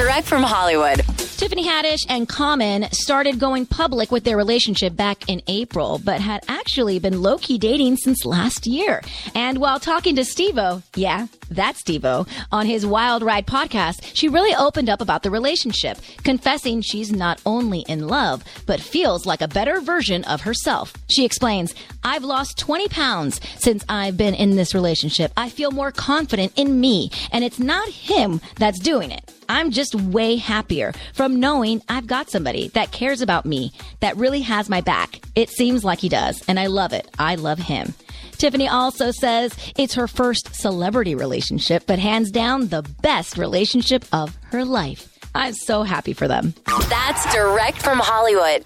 Direct from Hollywood. Tiffany Haddish and Common started going public with their relationship back in April, but had actually been low key dating since last year. And while talking to Steve-O, yeah, that's Steve-O, on his Wild Ride podcast, she really opened up about the relationship, confessing she's not only in love, but feels like a better version of herself. She explains, I've lost 20 pounds since I've been in this relationship. I feel more confident in me, and it's not him that's doing it. I'm just way happier from knowing I've got somebody that cares about me, that really has my back. It seems like he does, and I love it. I love him. Tiffany also says it's her first celebrity relationship, but hands down the best relationship of her life. I'm so happy for them. That's direct from Hollywood.